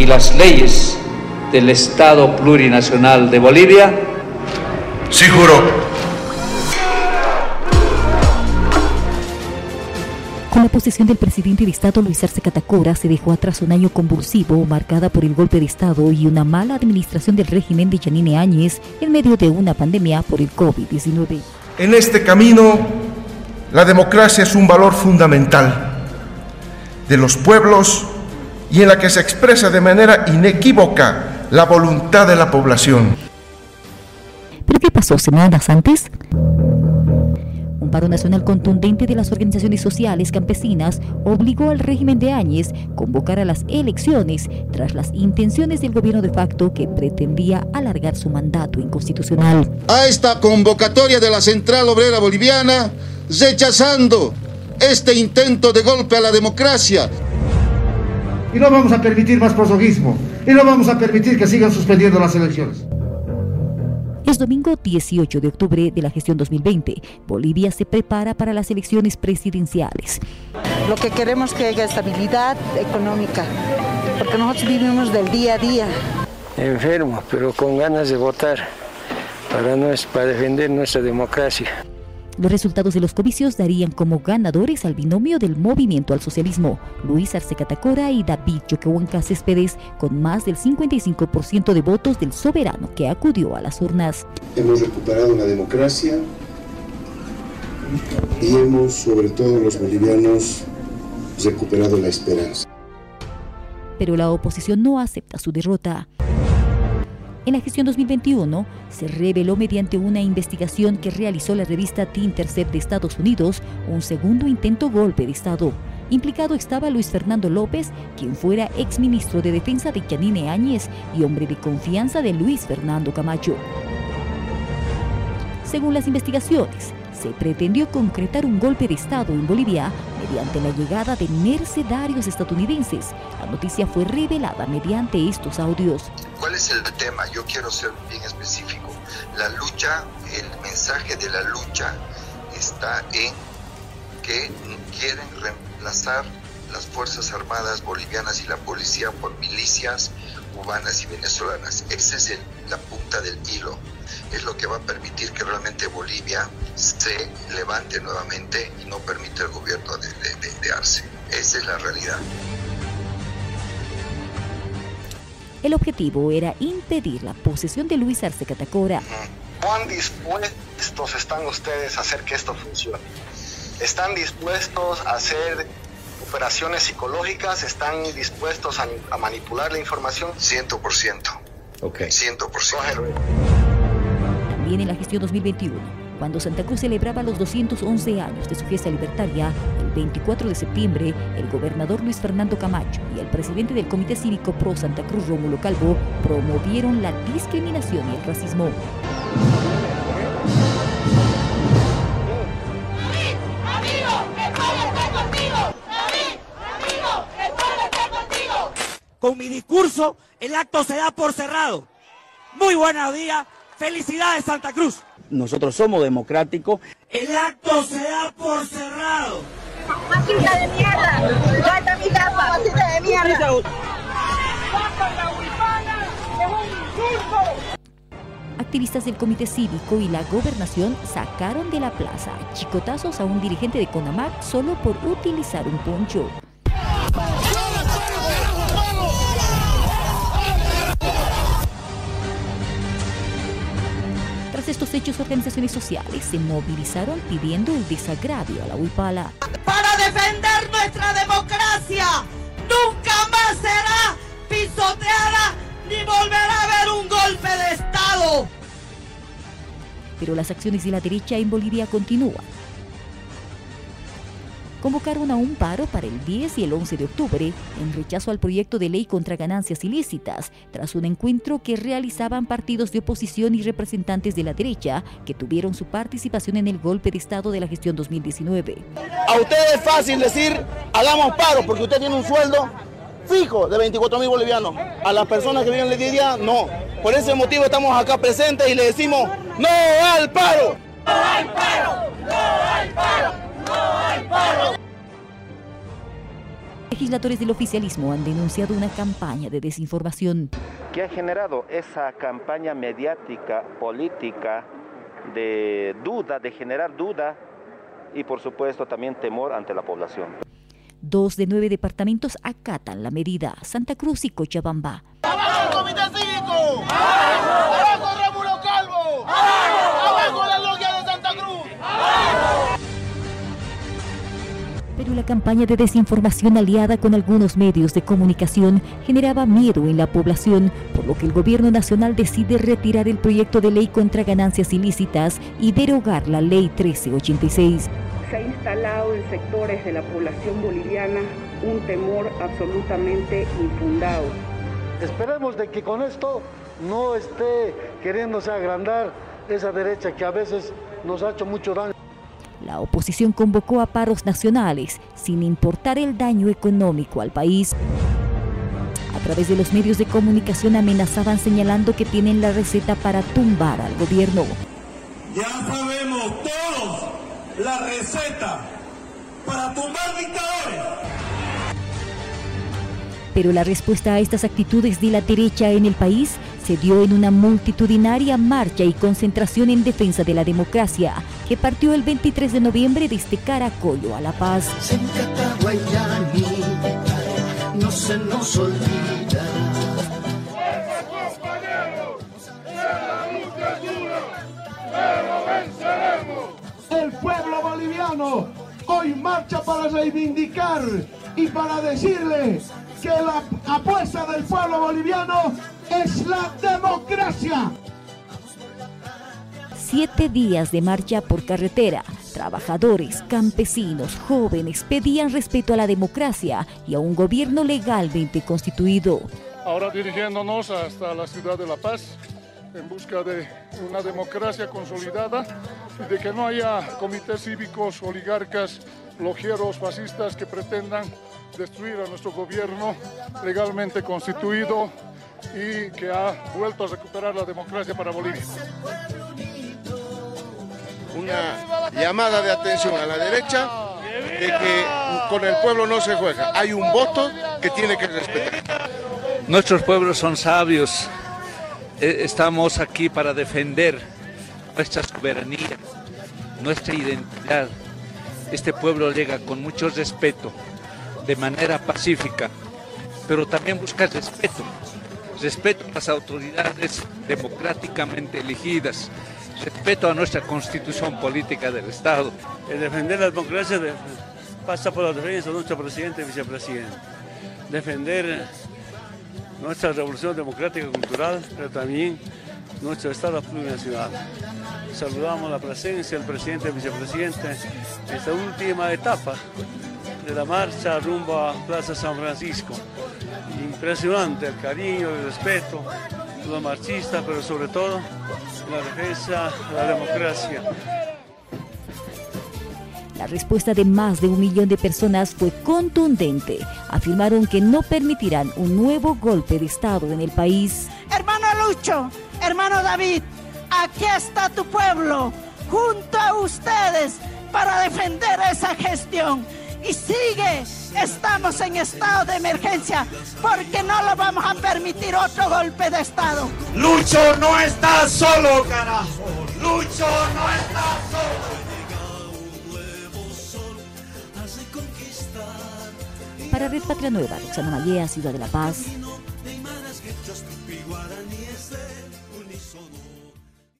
y las leyes del Estado Plurinacional de Bolivia. Sí, juro. Con la posesión del presidente de Estado Luis Arce Catacora se dejó atrás un año convulsivo marcada por el golpe de Estado y una mala administración del régimen de Yanine Áñez en medio de una pandemia por el COVID-19. En este camino, la democracia es un valor fundamental de los pueblos y en la que se expresa de manera inequívoca la voluntad de la población. ¿Pero qué pasó semanas antes? paro nacional contundente de las organizaciones sociales campesinas obligó al régimen de Áñez convocar a las elecciones tras las intenciones del gobierno de facto que pretendía alargar su mandato inconstitucional. A esta convocatoria de la Central Obrera Boliviana, rechazando este intento de golpe a la democracia. Y no vamos a permitir más prosogismo. Y no vamos a permitir que sigan suspendiendo las elecciones. Es domingo 18 de octubre de la gestión 2020. Bolivia se prepara para las elecciones presidenciales. Lo que queremos es que haya estabilidad económica, porque nosotros vivimos del día a día. Enfermo, pero con ganas de votar para, para defender nuestra democracia. Los resultados de los comicios darían como ganadores al binomio del movimiento al socialismo, Luis Arce Catacora y David Choquehuanca Céspedes, con más del 55% de votos del soberano que acudió a las urnas. Hemos recuperado la democracia y hemos, sobre todo los bolivianos, recuperado la esperanza. Pero la oposición no acepta su derrota. En la gestión 2021 se reveló mediante una investigación que realizó la revista The Intercept de Estados Unidos un segundo intento golpe de Estado. Implicado estaba Luis Fernando López, quien fuera exministro de Defensa de Yanine Áñez y hombre de confianza de Luis Fernando Camacho. Según las investigaciones, se pretendió concretar un golpe de Estado en Bolivia mediante la llegada de mercenarios estadounidenses. La noticia fue revelada mediante estos audios. ¿Cuál es el tema? Yo quiero ser bien específico. La lucha, el mensaje de la lucha está en que quieren reemplazar las Fuerzas Armadas bolivianas y la policía por milicias cubanas y venezolanas. Esa es la punta del hilo. Es lo que va a permitir que realmente Bolivia se levante nuevamente y no permita el gobierno de, de Arce. Esa es la realidad. El objetivo era impedir la posesión de Luis Arce Catacora. ¿Cuán dispuestos están ustedes a hacer que esto funcione? ¿Están dispuestos a hacer operaciones psicológicas? ¿Están dispuestos a, manipular la información? 100%. Ok. 100%. En la gestión 2021 cuando Santa Cruz celebraba los 211 años de su fiesta libertaria, el 24 de septiembre, el gobernador Luis Fernando Camacho y el presidente del Comité Cívico Pro Santa Cruz, Rómulo Calvo, promovieron la discriminación y el racismo. Con mi discurso, el acto se da por cerrado. Muy buenos días, felicidades Santa Cruz nosotros somos democráticos. El acto se da por cerrado. Masita de mierda. mi casa, masita de mierda. Activistas del Comité Cívico y la Gobernación sacaron de la plaza chicotazos a un dirigente de CONAMAC solo por utilizar un poncho. Organizaciones sociales se movilizaron pidiendo el desagravio a la Huipala. Para defender nuestra democracia, nunca más será pisoteada ni volverá a haber un golpe de Estado. Pero las acciones de la derecha en Bolivia continúan convocaron a un paro para el 10 y el 11 de octubre en rechazo al proyecto de ley contra ganancias ilícitas, tras un encuentro que realizaban partidos de oposición y representantes de la derecha que tuvieron su participación en el golpe de Estado de la gestión 2019. A usted es fácil decir, hagamos paro, porque usted tiene un sueldo fijo de 24 mil bolivianos. A las personas que viven en la día, no. Por ese motivo estamos acá presentes y le decimos, no al paro. No al paro, no al paro. Legisladores del oficialismo han denunciado una campaña de desinformación. Que ha generado esa campaña mediática, política, de duda, de generar duda y por supuesto también temor ante la población. Dos de nueve departamentos acatan la medida, Santa Cruz y Cochabamba. ¡Abajo Comité Cívico! ¡Abajo Pero la campaña de desinformación aliada con algunos medios de comunicación generaba miedo en la población, por lo que el gobierno nacional decide retirar el proyecto de ley contra ganancias ilícitas y derogar la ley 1386. Se ha instalado en sectores de la población boliviana un temor absolutamente infundado. Esperemos de que con esto no esté queriéndose agrandar esa derecha que a veces nos ha hecho mucho daño. La oposición convocó a paros nacionales, sin importar el daño económico al país. A través de los medios de comunicación amenazaban señalando que tienen la receta para tumbar al gobierno. Ya sabemos todos la receta para tumbar dictadores. Pero la respuesta a estas actitudes de la derecha en el país se dio en una multitudinaria marcha y concentración en defensa de la democracia que partió el 23 de noviembre desde Caracollo a La Paz. El pueblo boliviano hoy marcha para reivindicar y para decirle que la apuesta del pueblo boliviano es la democracia. Siete días de marcha por carretera. Trabajadores, campesinos, jóvenes pedían respeto a la democracia y a un gobierno legalmente constituido. Ahora dirigiéndonos hasta la ciudad de La Paz en busca de una democracia consolidada y de que no haya comités cívicos, oligarcas, logieros, fascistas que pretendan destruir a nuestro gobierno legalmente constituido y que ha vuelto a recuperar la democracia para Bolivia. Una llamada de atención a la derecha de que con el pueblo no se juega. Hay un voto que tiene que respetar. Nuestros pueblos son sabios. Estamos aquí para defender nuestra soberanía, nuestra identidad. Este pueblo llega con mucho respeto, de manera pacífica, pero también busca respeto respeto a las autoridades democráticamente elegidas, respeto a nuestra constitución política del Estado. El defender la democracia pasa por la defensa de nuestro presidente y vicepresidente. Defender nuestra revolución democrática y cultural, pero también nuestro Estado plurinacional. Saludamos la presencia del presidente y vicepresidente en esta última etapa de la marcha rumbo a Plaza San Francisco. Impresionante el cariño, el respeto los marchistas, pero sobre todo la defensa de la democracia. La respuesta de más de un millón de personas fue contundente. Afirmaron que no permitirán un nuevo golpe de Estado en el país. Hermano Lucho, hermano David, aquí está tu pueblo, junto a ustedes, para defender esa gestión y sigue. Estamos en estado de emergencia porque no lo vamos a permitir otro golpe de Estado. Lucho no está solo, carajo. Lucho no está solo. Para Red Patria Nueva, Roxana Mallea, Ciudad de la Paz.